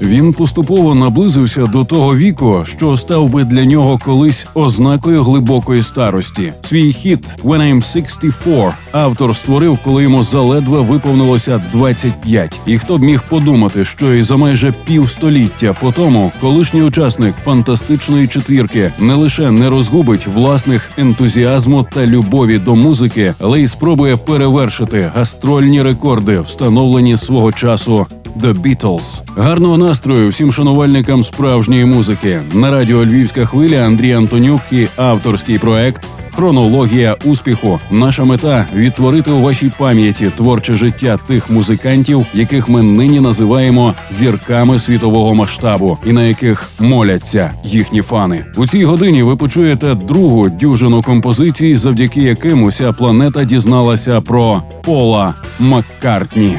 Він поступово наблизився до того віку, що став би для нього колись ознакою глибокої старості. Свій хіт «When I'm 64» автор створив, коли йому заледве виповнилося 25. І хто б міг подумати, що і за майже півстоліття по тому колишній учасник фантастичної четвірки не лише не розгубить власних ентузіазму та любові до музики, але й спробує перевершити гастрольні рекорди, встановлені свого часу The Beatles. Гарного настрою всім шанувальникам справжньої музики на радіо Львівська хвиля Андрій Антонюк і авторський проект. Хронологія успіху. Наша мета відтворити у вашій пам'яті творче життя тих музикантів, яких ми нині називаємо зірками світового масштабу, і на яких моляться їхні фани. У цій годині ви почуєте другу дюжину композицій, завдяки яким уся планета дізналася про Пола Маккартні.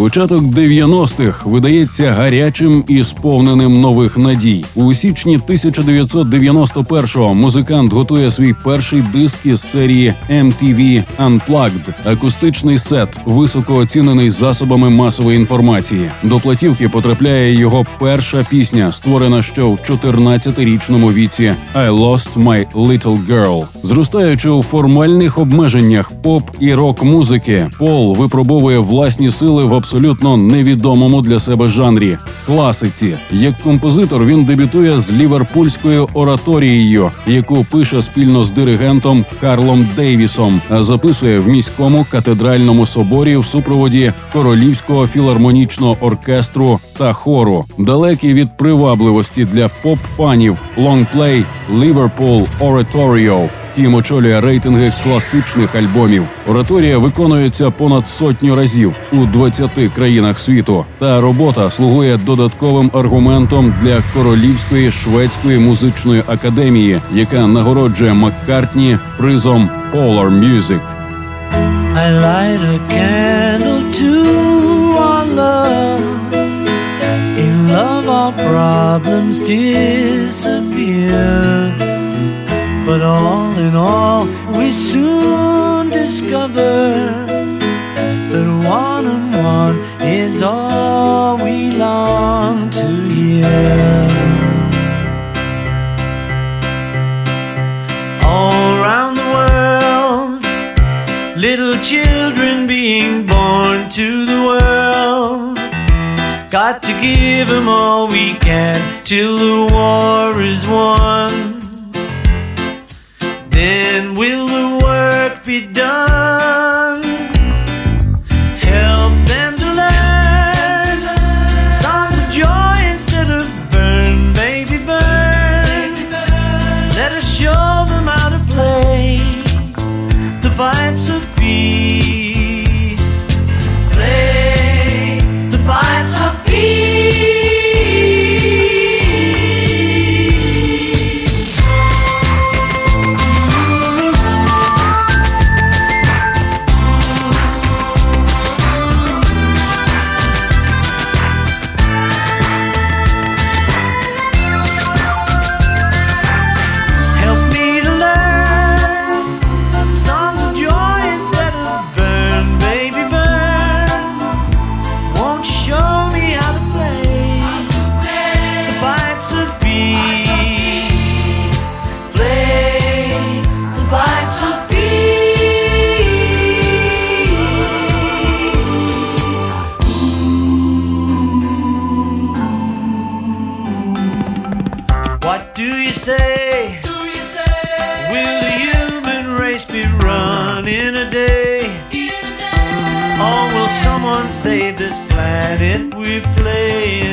Початок 90-х видається гарячим і сповненим нових надій. У січні 1991-го музикант готує свій перший диск із серії MTV Unplugged – акустичний сет, високо оцінений засобами масової інформації. До платівки потрапляє його перша пісня, створена ще в 14-річному віці «I Lost My Little Girl». Зростаючи у формальних обмеженнях поп і рок музики, Пол випробовує власні сили в абсолютно невідомому для себе жанрі класиці. Як композитор він дебютує з ліверпульською ораторією, яку пише спільно з диригентом Карлом Дейвісом, а записує в міському катедральному соборі в супроводі королівського філармонічного оркестру та хору, далекий від привабливості для поп-фанів лонгплей Liverpool Oratorio Втім, очолює рейтинги класичних альбомів. Ораторія виконується понад сотню разів у 20 країнах світу. Та робота слугує додатковим аргументом для королівської шведської музичної академії, яка нагороджує Маккартні призом Polar Music. I light a candle to our love. Love, our problems disappear. But all in all, we soon discover that one and one is all we long to hear. All around the world, little children being born to the world. Got to give them all we can till the war is won. Then will the work be done? replay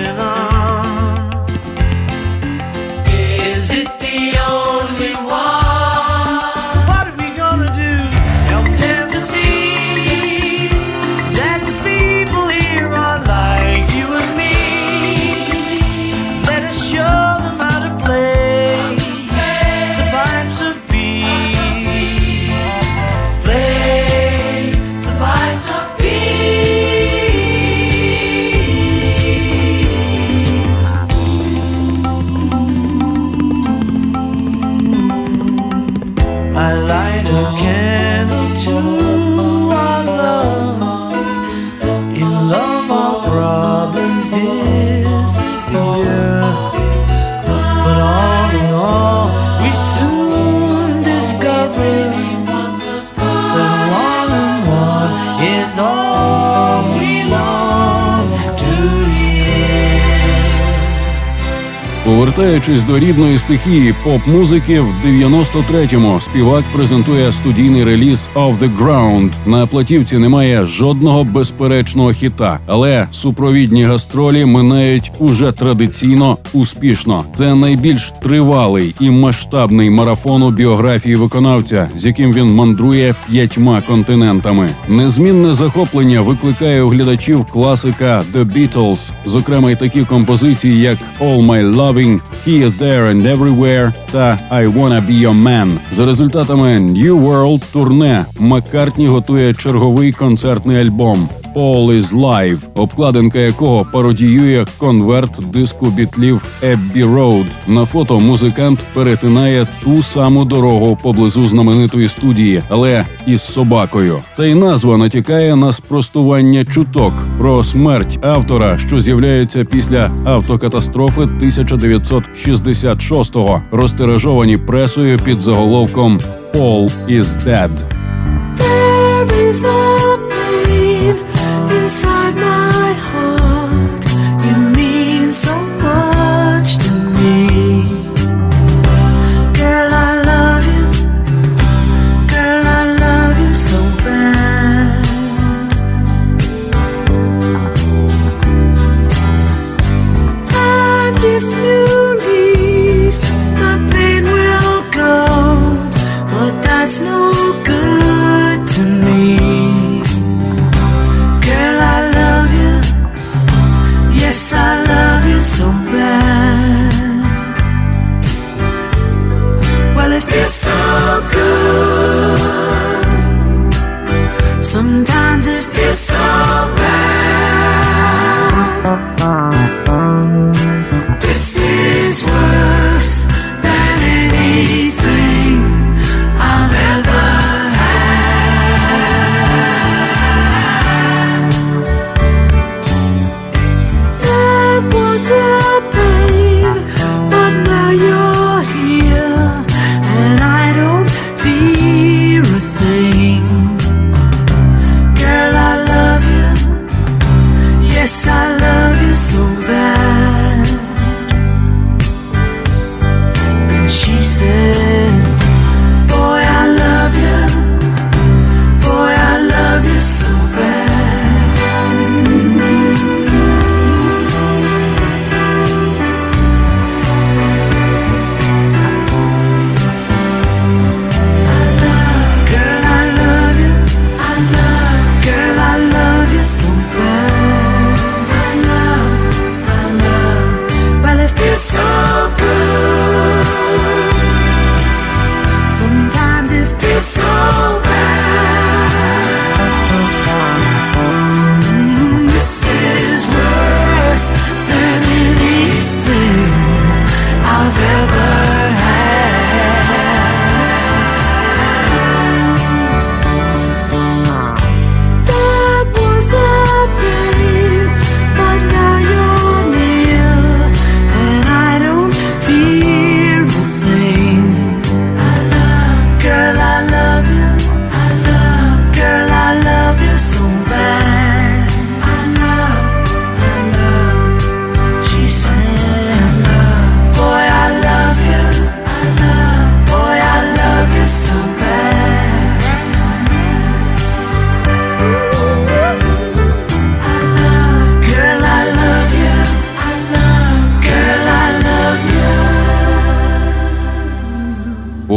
Повертаючись до рідної стихії поп-музики, в 93-му співак презентує студійний реліз «Of the Ground». На платівці немає жодного безперечного хіта, але супровідні гастролі минають уже традиційно успішно. Це найбільш тривалий і масштабний марафон у біографії виконавця, з яким він мандрує п'ятьма континентами. Незмінне захоплення викликає у глядачів класика The Beatles, зокрема й такі композиції, як «All My Loving», «Here, There and Everywhere» та «I Wanna Be Your Man». За результатами New World турне Маккартні готує черговий концертний альбом. Paul Is Live, обкладинка якого пародіює конверт диску бітлів Еббі Роуд. На фото музикант перетинає ту саму дорогу поблизу знаменитої студії, але із собакою. Та й назва натякає на спростування чуток про смерть автора, що з'являється після автокатастрофи 1966-го, розтиражовані пресою під заголовком «Paul is dead». There is a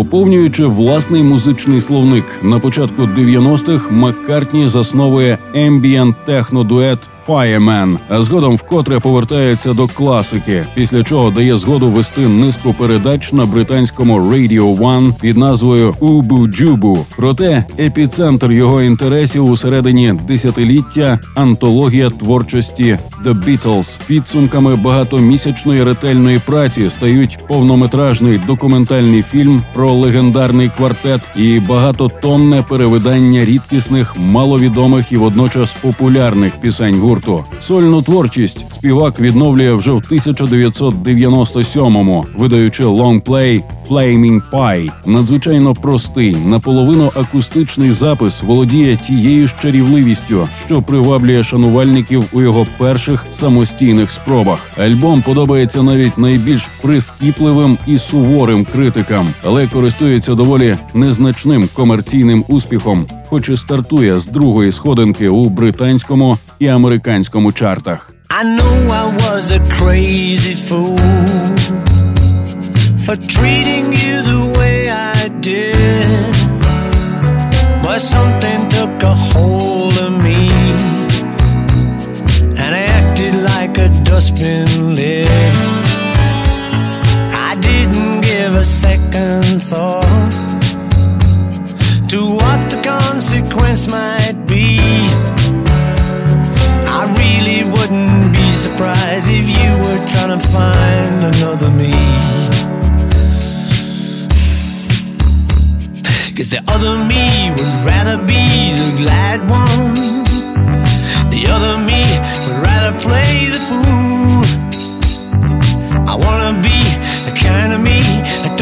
Поповнюючи власний музичний словник на початку 90-х, Маккартні засновує ambient техно-дует Fireman, а згодом вкотре повертається до класики, після чого дає згоду вести низку передач на британському Radio One під назвою Убу Джубу. Проте епіцентр його інтересів у середині десятиліття антологія творчості The Beatles. Підсумками багатомісячної ретельної праці стають повнометражний документальний фільм про легендарний квартет і багатотонне перевидання рідкісних, маловідомих і водночас популярних пісень гурту. Сольну творчість співак відновлює вже в 1997-му, видаючи лонгплей «Flaming Pie». Надзвичайно простий, наполовину акустичний запис володіє тією ж чарівливістю, що приваблює шанувальників у його перших самостійних спробах. Альбом подобається навіть найбільш прискіпливим і суворим критикам, але користується доволі незначним комерційним успіхом, хоч і стартує з другої сходинки у британському і американському чартах. I know I was a crazy fool for treating you the way I did. But something took a hold of me, and acted like a dustbin lid. A second thought to what the consequence might be. I really wouldn't be surprised if you were trying to find another me. Cause the other me would rather be the glad one. The other me would rather play the fool. I wanna be the kind of me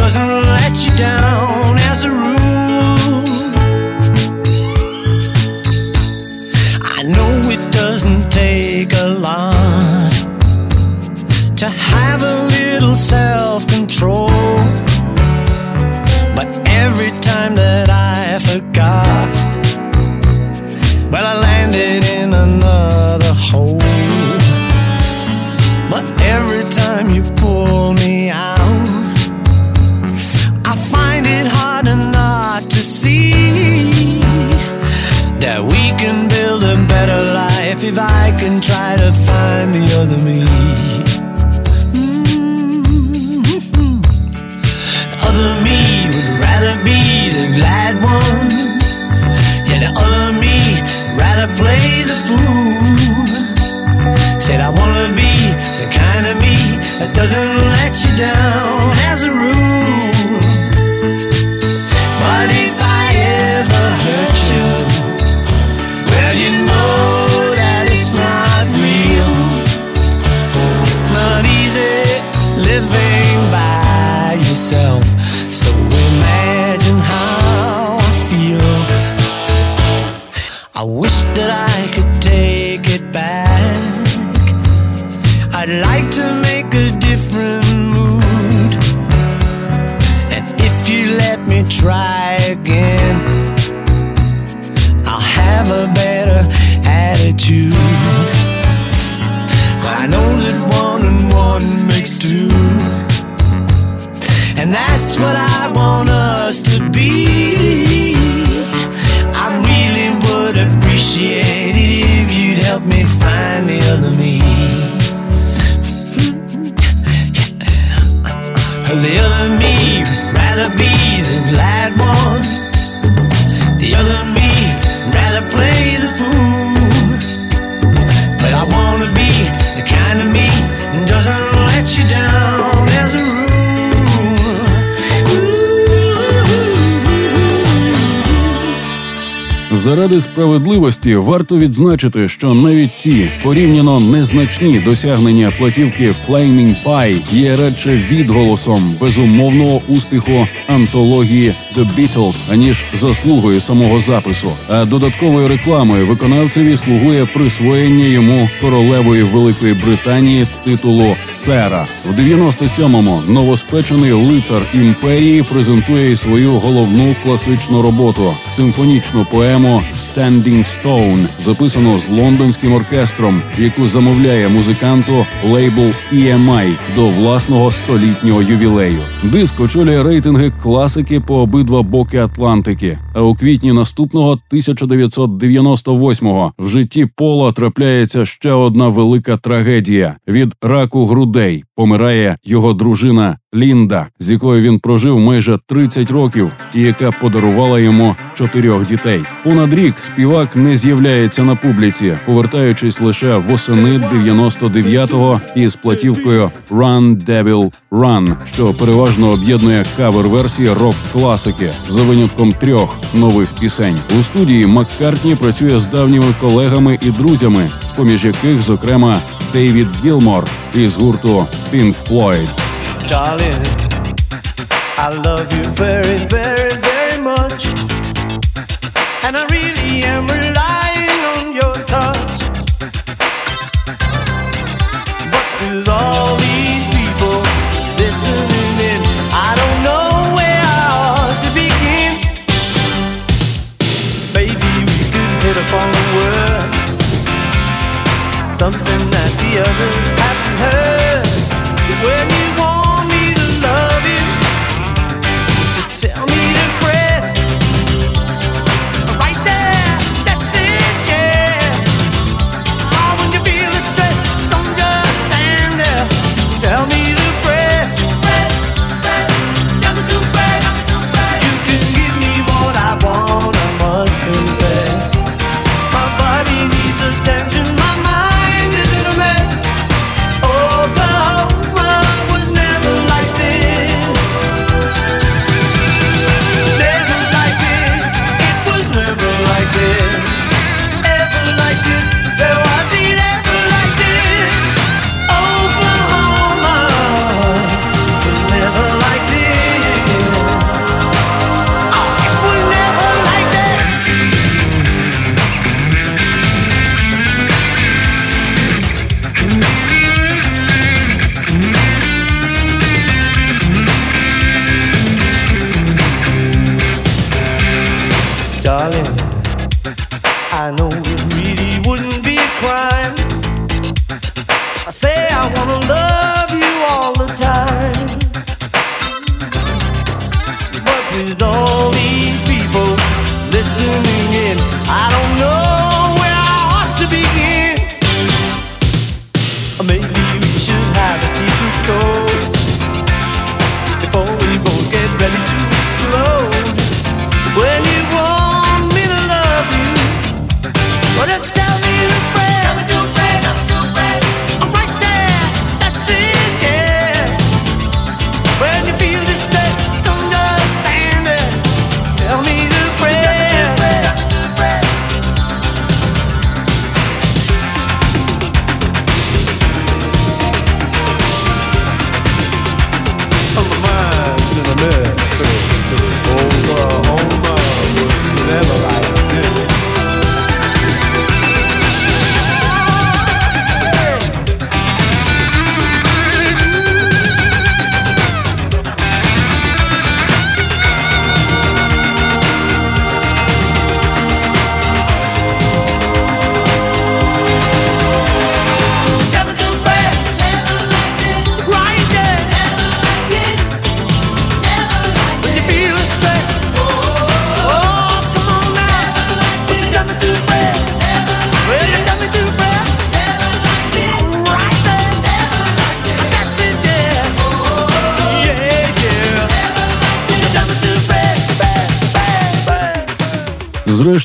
doesn't let you down as a rule. The me. Mm-hmm. The other me would rather be the glad one. Yeah, the other me rather play the fool. Said I wanna be the kind of me that doesn't let you down yourself. So imagine how I feel. I wish that I could take it back. I'd like to make a different mood. And if you let me try Заради справедливості варто відзначити, що навіть ці порівняно незначні досягнення платівки Flaming Pie є радше відголосом безумовного успіху антології The Beatles, аніж заслугою самого запису. А додатковою рекламою виконавцеві слугує присвоєння йому королевою Великої Британії титулу Сера. В 97-му новоспечений лицар імперії презентує свою головну класичну роботу симфонічну поему «Standing Stone», записану з лондонським оркестром, яку замовляє музиканту лейбл EMI до власного столітнього ювілею. Диск очолює рейтинги класики по обидва боки Атлантики. А у квітні наступного 1998-го в житті Пола трапляється ще одна велика трагедія від раку грудей. Помирає його дружина Лінда, з якою він прожив майже 30 років, і яка подарувала йому чотирьох дітей. Понад рік співак не з'являється на публіці, повертаючись лише восени 99-го із платівкою «Run, Devil, Run», що переважно об'єднує кавер-версії рок-класики за винятком трьох нових пісень. У студії Маккартні працює з давніми колегами і друзями, з поміж яких, зокрема, Дейвід Гілмор із гурту Pink Floyd. Darling, I love you very, very,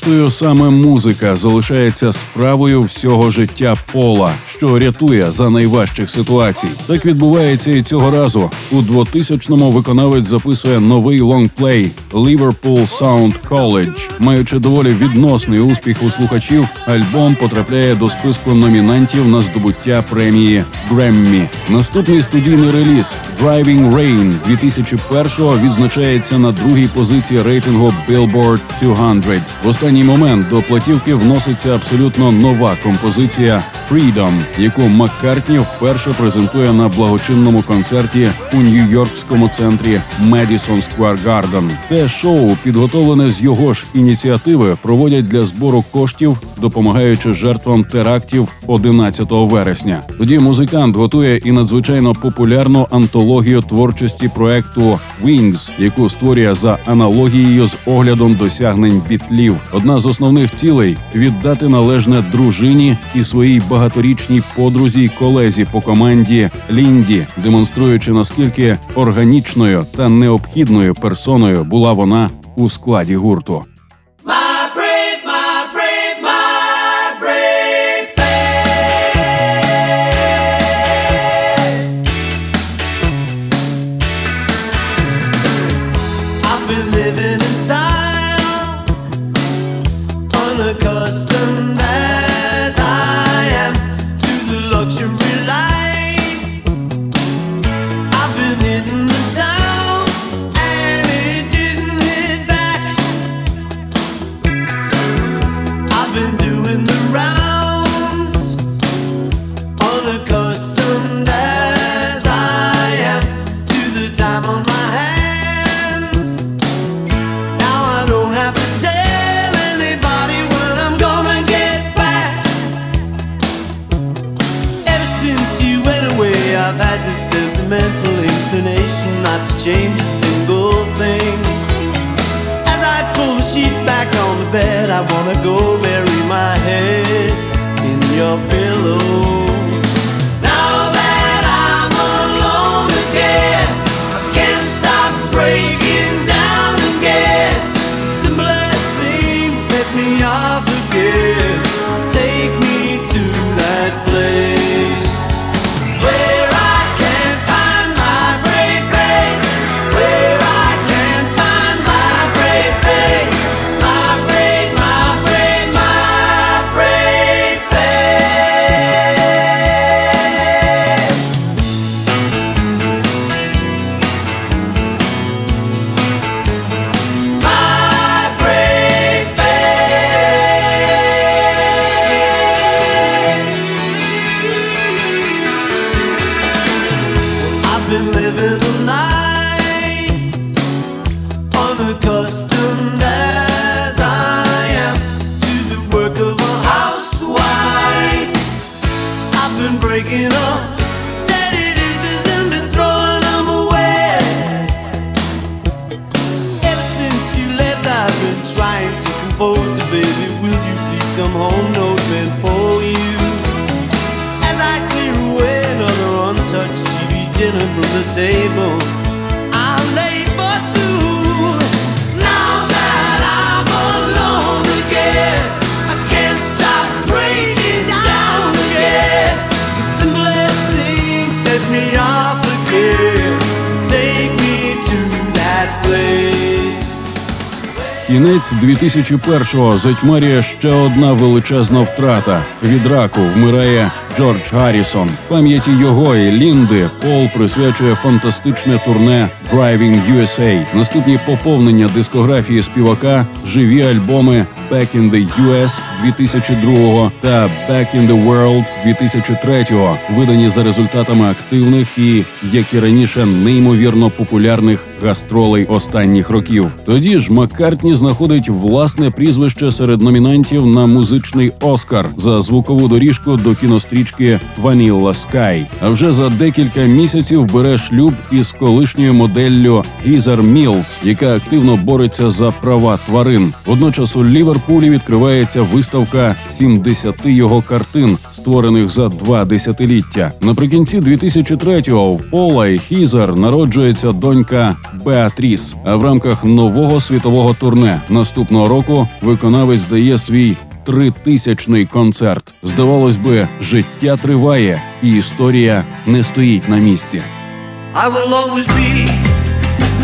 Зрештою, саме музика залишається справою всього життя пола, що рятує за найважчих ситуацій. Так відбувається і цього разу. У 2000-му виконавець записує новий лонгплей Liverpool Sound College. Маючи доволі відносний успіх у слухачів, альбом потрапляє до списку номінантів на здобуття премії Греммі. Наступний студійний реліз Driving Rain 2001-го відзначається на другій позиції рейтингу Billboard 200. В останній момент до платівки вноситься абсолютно нова композиція Freedom, яку Маккартні вперше презентує на благочинному концерті у нью-йоркському центрі Madison Square Garden. Те шоу, підготовлене з його ж ініціативи, проводять для збору коштів, допомагаючи жертвам терактів 11 вересня. Тоді музикант готує і надзвичайно популярну антологію творчості проекту Wings, яку створює за аналогією з оглядом досягнень бітлів. Одна з основних цілей віддати належне дружині і своїй багаторічній подрузі й колезі по команді Лінді, демонструючи наскільки органічною та необхідною персоною була вона у складі гурту. Change a single thing. As I pull the sheet back on the bed, I wanna go bury my head in your pillow. 2001-го затьмарює ще одна величезна втрата. Від раку вмирає Джордж Гаррісон. Пам'яті його і Лінди Пол присвячує фантастичне турне Driving USA. Наступні поповнення дискографії співака, живі альбоми Back in the US 2002 та Back in the World 2003, видані за результатами активних і, як і раніше, неймовірно популярних гастролей останніх років. Тоді ж Маккартні знаходить власне прізвище серед номінантів на музичний Оскар за звукову доріжку до кінострічки Vanilla Sky. А вже за декілька місяців бере шлюб із колишньою моделлю Гізер Мілс, яка активно бореться за права тварин. Водночас у Ліверпулі відкривається виставка 70 його картин, створених за два десятиліття. Наприкінці 2003-го в Пола і Хізер народжується донька Беатріс. А в рамках нового світового турне наступного року виконавець дає свій тритисячний концерт. Здавалось би, життя триває, і історія не стоїть на місці. I will always be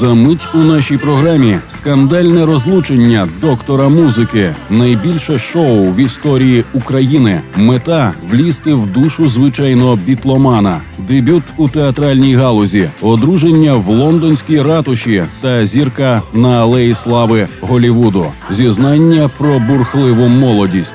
За мить у нашій програмі скандальне розлучення доктора музики, найбільше шоу в історії України. Мета влізти в душу звичайного бітломана, дебют у театральній галузі, одруження в лондонській ратуші та зірка на алеї слави Голівуду. Зізнання про бурхливу молодість.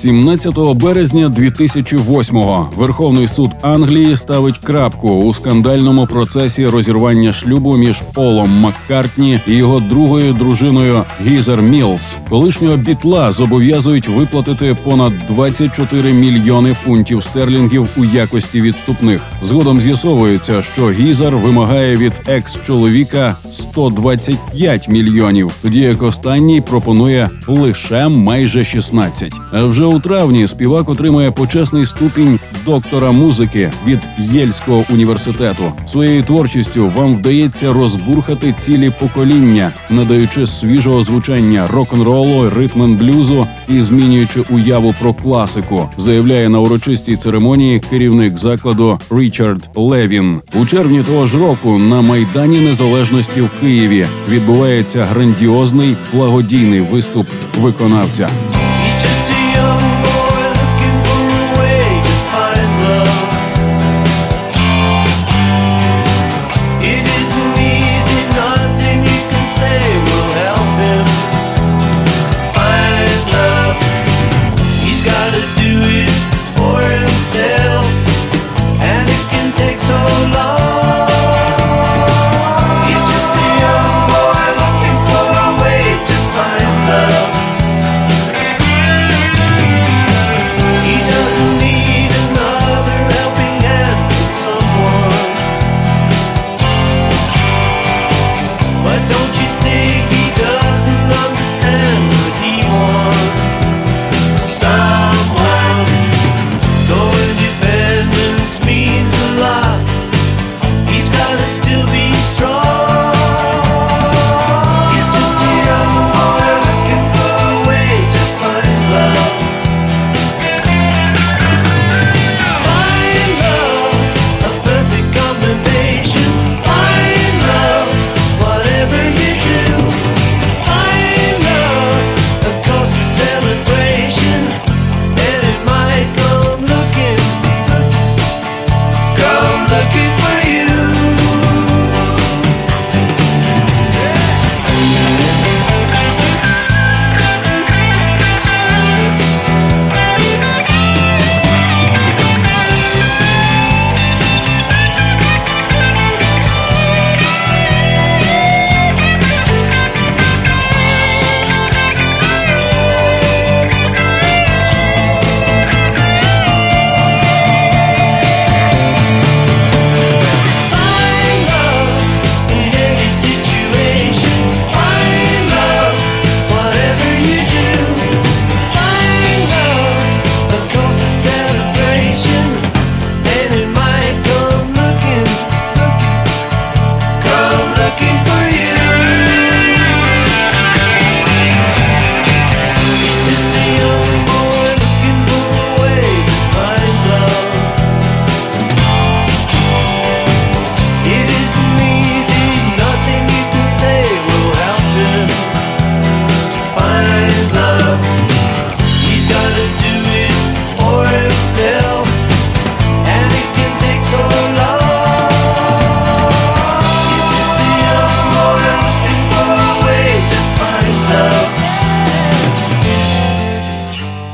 17 березня 2008-го Верховний суд Англії ставить крапку у скандальному процесі розірвання шлюбу між Полом Маккартні і його другою дружиною Гізер Мілс. Колишнього бітла зобов'язують виплатити понад 24 мільйони фунтів стерлінгів у якості відступних. Згодом з'ясовується, що Гізер вимагає від екс-чоловіка 125 мільйонів, тоді як останній пропонує лише майже 16. А вже у травні співак отримає почесний ступінь доктора музики від Єльського університету. Своєю творчістю вам вдається розбурхати цілі покоління, надаючи свіжого звучання рок-н-ролу, ритм блюзу і змінюючи уяву про класику, заявляє на урочистій церемонії керівник закладу Річард Левін. У червні того ж року на майдані незалежності в Києві відбувається грандіозний благодійний виступ виконавця.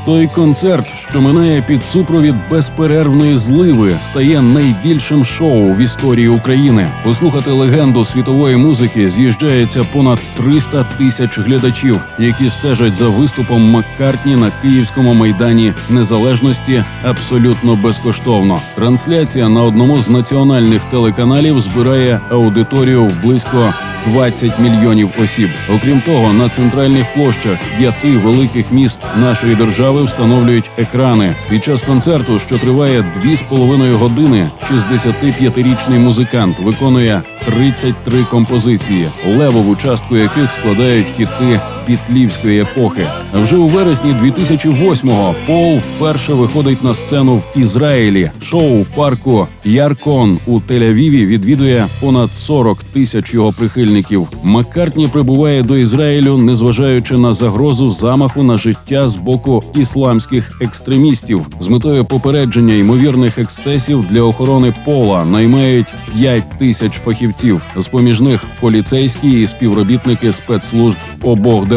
Той концерт, що минає під супровід безперервної зливи, стає найбільшим шоу в історії України. Послухати легенду світової музики з'їжджається понад 300 тисяч глядачів, які стежать за виступом Маккартні на київському майдані незалежності абсолютно безкоштовно. Трансляція на одному з національних телеканалів збирає аудиторію в близько 20 мільйонів осіб. Окрім того, на центральних площах п'яти великих міст нашої держави встановлюють екрани. Під час концерту, що триває дві з половиною години, 65-річний музикант виконує 33 композиції, левову частку яких складають хіти бітлівської епохи. Вже у вересні 2008-го Пол вперше виходить на сцену в Ізраїлі. Шоу в парку Яркон у Тель-Авіві відвідує понад 40 тисяч його прихильників. Маккартні прибуває до Ізраїлю, незважаючи на загрозу замаху на життя з боку ісламських екстремістів, з метою попередження ймовірних ексцесів для охорони пола наймають 5 тисяч фахівців. З поміж них поліцейські і співробітники спецслужб обох держав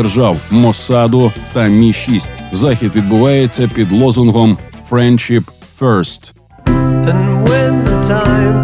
Моссаду та Мі 6 Захід відбувається під лозунгом «Friendship First». And when the time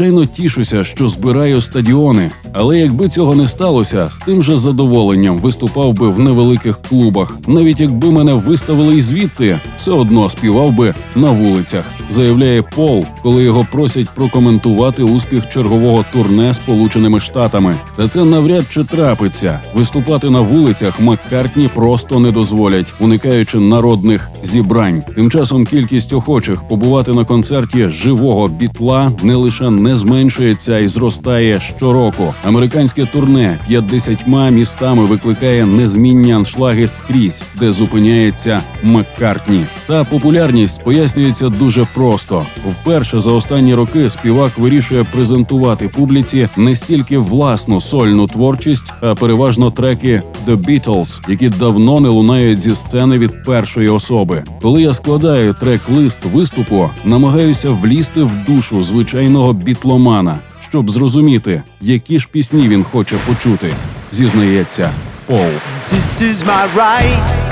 надзвичайно тішуся, що збираю стадіони, але якби цього не сталося, з тим же задоволенням виступав би в невеликих клубах. Навіть якби мене виставили і звідти, все одно співав би на вулицях. Заявляє Пол, коли його просять прокоментувати успіх чергового турне Сполученими Штатами. Та це навряд чи трапиться. Виступати на вулицях Маккартні просто не дозволять, уникаючи народних зібрань. Тим часом кількість охочих побувати на концерті живого бітла не лише не зменшується а й зростає щороку. Американське турне 50 містами викликає незмінні аншлаги скрізь, де зупиняється Маккартні. Та популярність пояснюється дуже просто. Вперше за останні роки співак вирішує презентувати публіці не стільки власну сольну творчість, а переважно треки The Beatles, які давно не лунають зі сцени від першої особи. Коли я складаю трек-лист виступу, намагаюся влізти в душу звичайного бітломана, щоб зрозуміти, які ж пісні він хоче почути. Зізнається Пол. This is my right,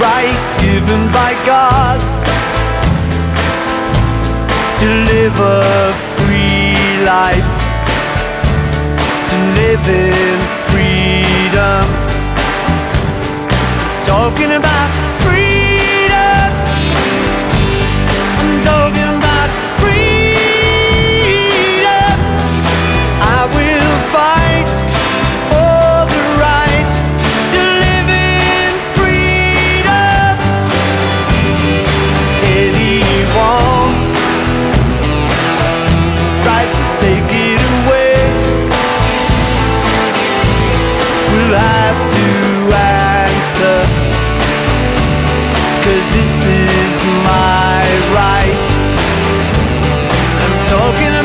right given by God to live a free life, to live in freedom. Talking about freedom, have to answer. Cause this is my right. I'm talking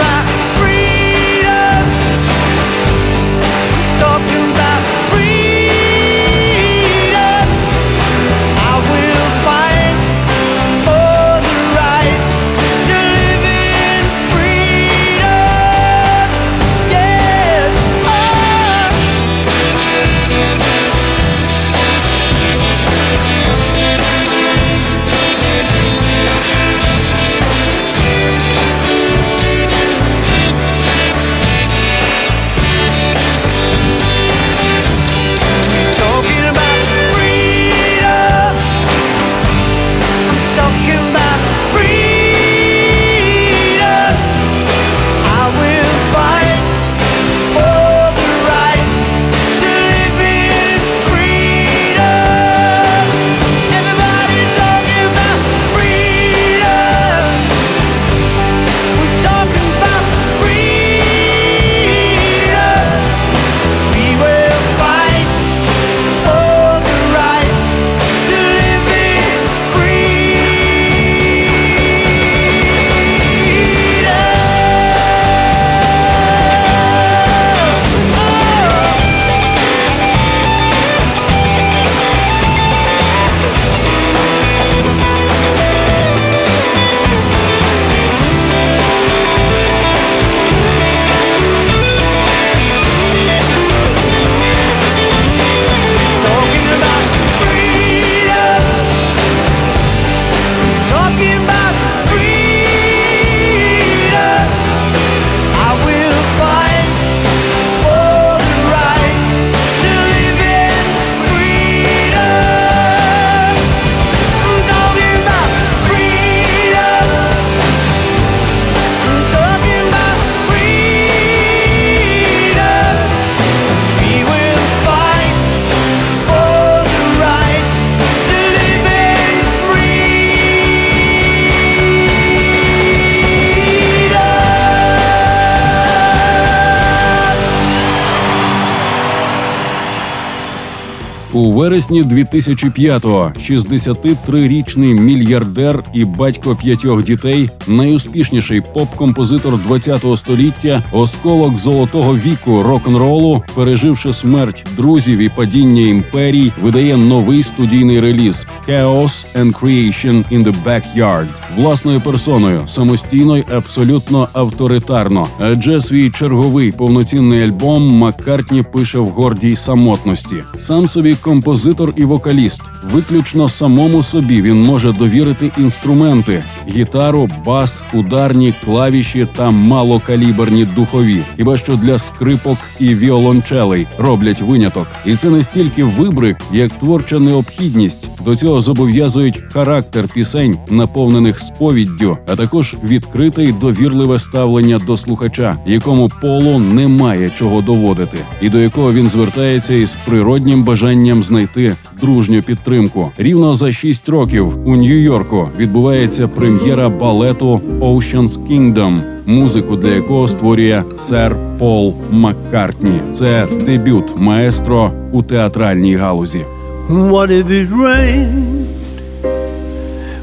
вересні 2005-го 63-річний мільярдер і батько п'ятьох дітей, найуспішніший поп-композитор 20-го століття, осколок золотого віку рок-н-ролу, переживши смерть друзів і падіння імперій, видає новий студійний реліз Chaos and Creation in the Backyard власною персоною, самостійно й абсолютно авторитарно. Адже свій черговий повноцінний альбом Маккартні пише в гордій самотності. Сам собі композитор і вокаліст. Виключно самому собі він може довірити інструменти: гітару, бас, ударні, клавіші та малокаліберні духові. Хіба що для скрипок і віолончелей роблять виняток. І це не стільки вибрик, як творча необхідність. До цього зобов'язують характер пісень, наповнених сповіддю, а також відкрите й довірливе ставлення до слухача, якому полу немає чого доводити, і до якого він звертається із природнім бажанням знайти дружню підтримку. Рівно за шість років у Нью-Йорку відбувається прем'єра балету Ocean's Kingdom, музику для якого створює сер Пол Маккартні. Це дебют маестро у театральній галузі. What if it rained?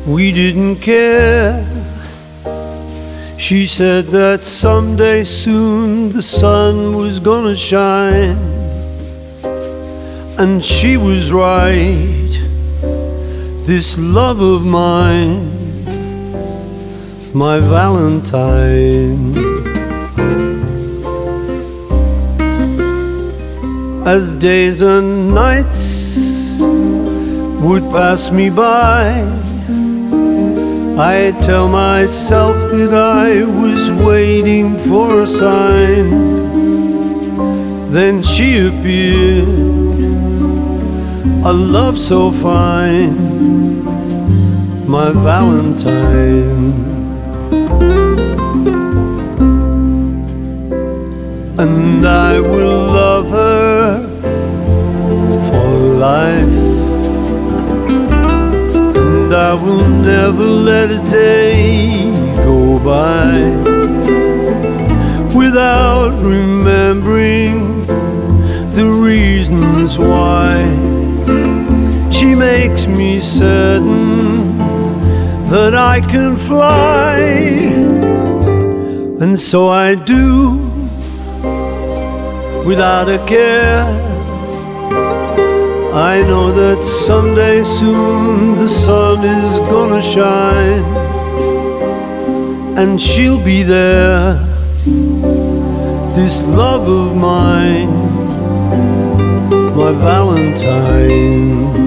We didn't care. She said that someday soon the sun was gonna shine. And she was right. This love of mine, my Valentine. As days and nights would pass me by, I tell myself that I was waiting for a sign. Then she appeared, a love so fine, my Valentine. And I will love her for life. And I will never let a day go by without remembering the reasons why she makes me certain that I can fly. And so I do without a care. I know that someday soon the sun is gonna shine, and she'll be there. This love of mine, my Valentine.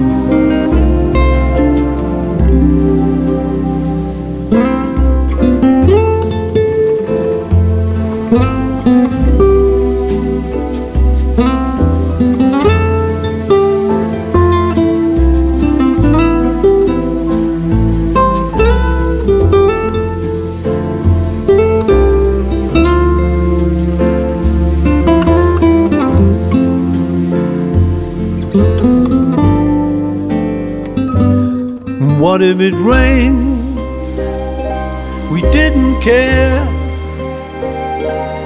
If it rained? We didn't care.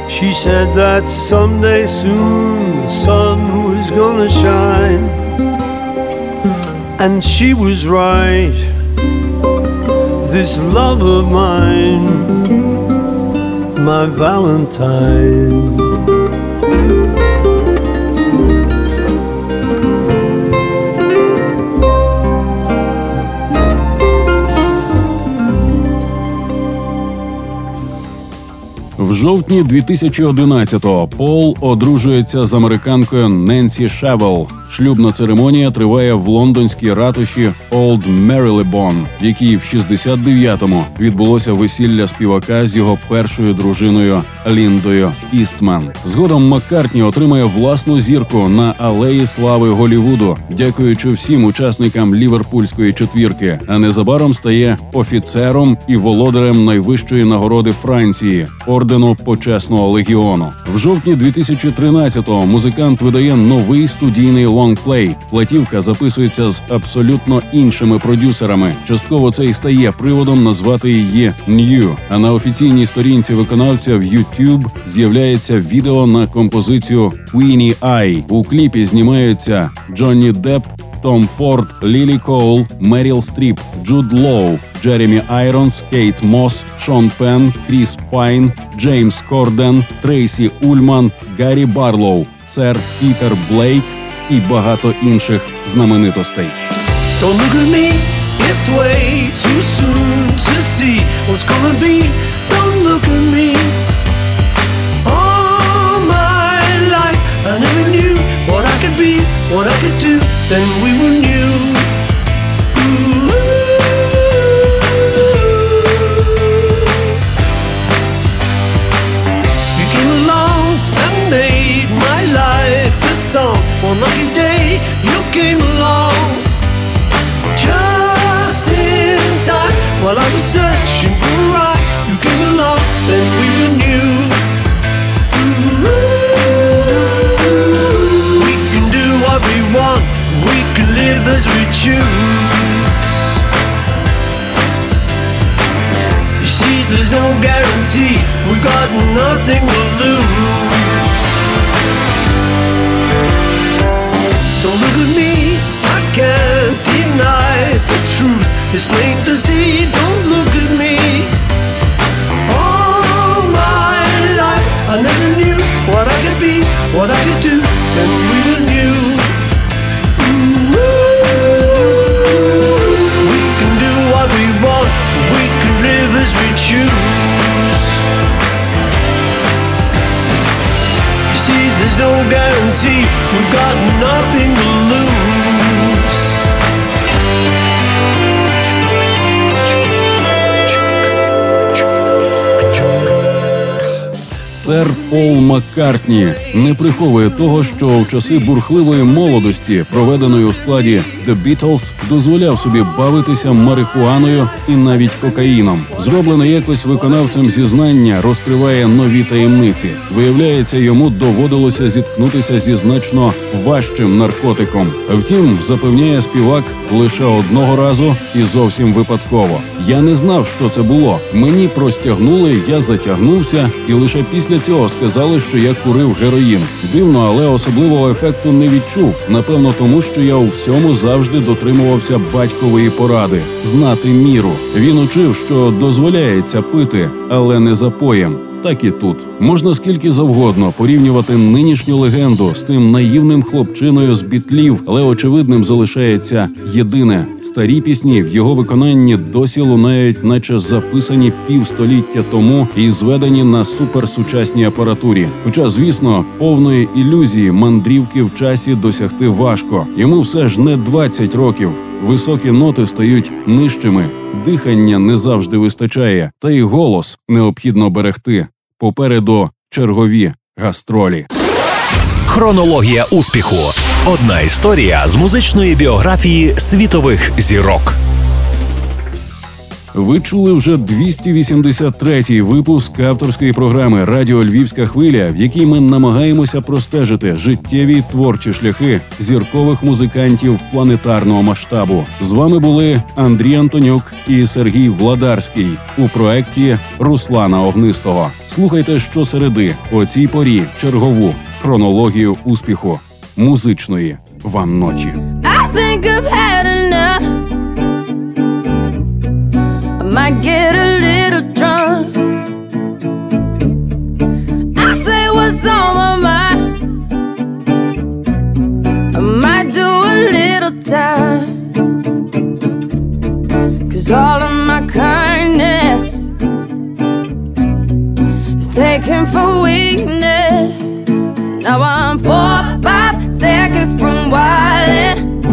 She said that someday soon the sun was gonna shine. And she was right. This love of mine, my Valentine. Жовтні 2011-го Пол одружується з американкою Ненсі Шевел. Шлюбна церемонія триває в лондонській ратуші Олд Мерилебон, в якій в 69-му відбулося весілля співака з його першою дружиною Ліндою Істман. Згодом Маккартні отримає власну зірку на алеї слави Голівуду, дякуючи всім учасникам ліверпульської четвірки. А незабаром стає офіцером і володарем найвищої нагороди Франції ордену почесного легіону. В жовтні 2013-го музикант видає новий студійний лонгплей. Платівка записується з абсолютно іншими продюсерами. Частково це і стає приводом назвати її New. А на офіційній сторінці виконавця в YouTube з'являється відео на композицію Queenie Eye. У кліпі знімаються Джонні Депп, Том Форд, Лілі Коул, Меріл Стріп, Джуд Лоу, Джеремі Айронс, Кейт Мос, Шон Пен, Кріс Пайн, Джеймс Корден, Трейсі Ульман, Гаррі Барлоу, сер Пітер Блейк і багато інших знаменитостей. All my life, I never knew what I could be, what I could do. Then we One lucky day you came along just in time. While I was searching for a ride, you came along, then we were new. We can do what we want, we can live as we choose. You see, there's no guarantee, We've got nothing to lose. The truth. is plain to see, don't look at me. All my life, I never knew what I could be, what I could do, then we were new. We can do what we want, we can live as we choose. You see, there's no guarantee, we've got nothing to lose. Сер Пол Маккартні. Не приховує того, що в часи бурхливої молодості, проведеної у складі The Beatles, дозволяв собі бавитися марихуаною і навіть кокаїном. Зроблене якось виконавцем зізнання розкриває нові таємниці. Виявляється, йому доводилося зіткнутися зі значно важчим наркотиком. Втім, запевняє співак лише одного разу і зовсім випадково. Я не знав, що це було. Мені простягнули, я затягнувся, і лише після цього сказали, що я курив героїн. Дивно, але особливого ефекту не відчув. Напевно, тому що я у всьому завжди дотримувався батькової поради знати міру. Він учив, що дозволяється пити, але не запоєм. Так і тут можна скільки завгодно порівнювати нинішню легенду з тим наївним хлопчиною з бітлів, але очевидним залишається єдине старі пісні в його виконанні досі лунають, наче записані півстоліття тому і зведені на суперсучасній апаратурі. Хоча, звісно, повної ілюзії мандрівки в часі досягти важко. Йому все ж не 20 років. Високі ноти стають нижчими, дихання не завжди вистачає, та й голос необхідно берегти. Попереду чергові гастролі. Хронологія успіху. Одна історія з музичної біографії світових зірок. Ви чули вже 283-й випуск авторської програми Радіо Львівська хвиля, в якій ми намагаємося простежити життєві творчі шляхи зіркових музикантів планетарного масштабу. З вами були Андрій Антонюк і Сергій Владарський у проекті Руслана Огнистого. Слухайте щосереди о цій порі чергову хронологію успіху музичної вам ночі. I think I've might get a little drunk. I say what's on my mind. I might do a little time. Cause all of my kindness is taken for weakness. Now I'm four, five seconds from wildin'.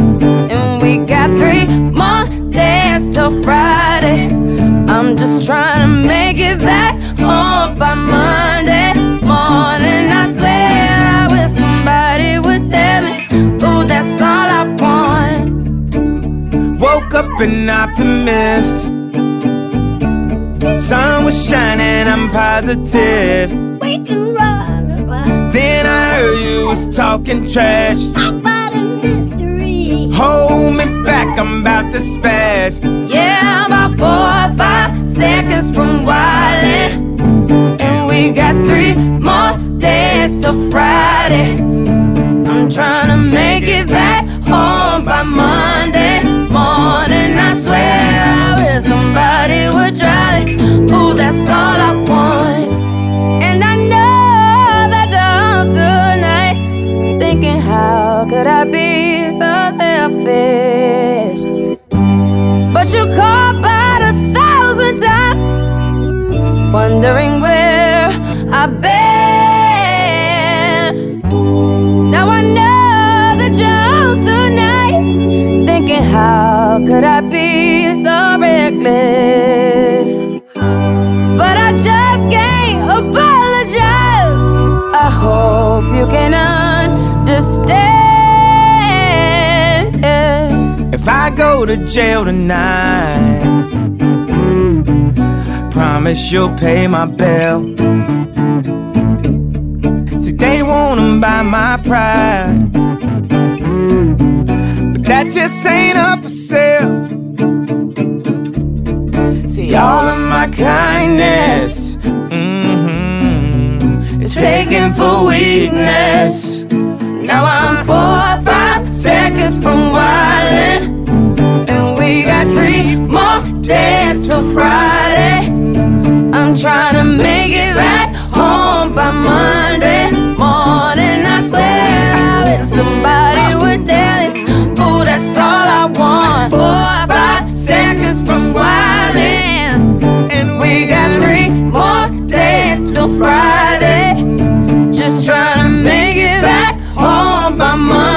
And we got three more days till Friday. I'm just trying to make it back home by Monday morning. I swear I wish somebody would tell me, ooh, that's all I want. Woke up an optimist. Sun was shining, I'm positive. We can run Then I heard you was talking trash. about a mystery. Hold me back, I'm about to spaz. From wildin'. And we got three more days till Friday. I'm trying to make it back home by Monday morning. I swear I wish somebody would drive me. Ooh, that's all I want. And I know that you're home tonight, thinking, how could I be so selfish? But you call wondering where I've been. Now I know that you're tonight, thinking, how could I be so reckless? But I just can't apologize. I hope you can understand. If I go to jail tonight, promise you'll pay my bill. See, they wanna buy my pride, but that just ain't up for sale. See, all of my kindness, mhm, taken for weakness. Now I'm four or five seconds from wildin'. And we got three more days till Friday. I'm trying to make it right home by Monday morning. I swear I wish somebody would tell me, ooh, that's all I want. Four five seconds from wildin'. And we got three more days till Friday. Just trying to make it back home by Monday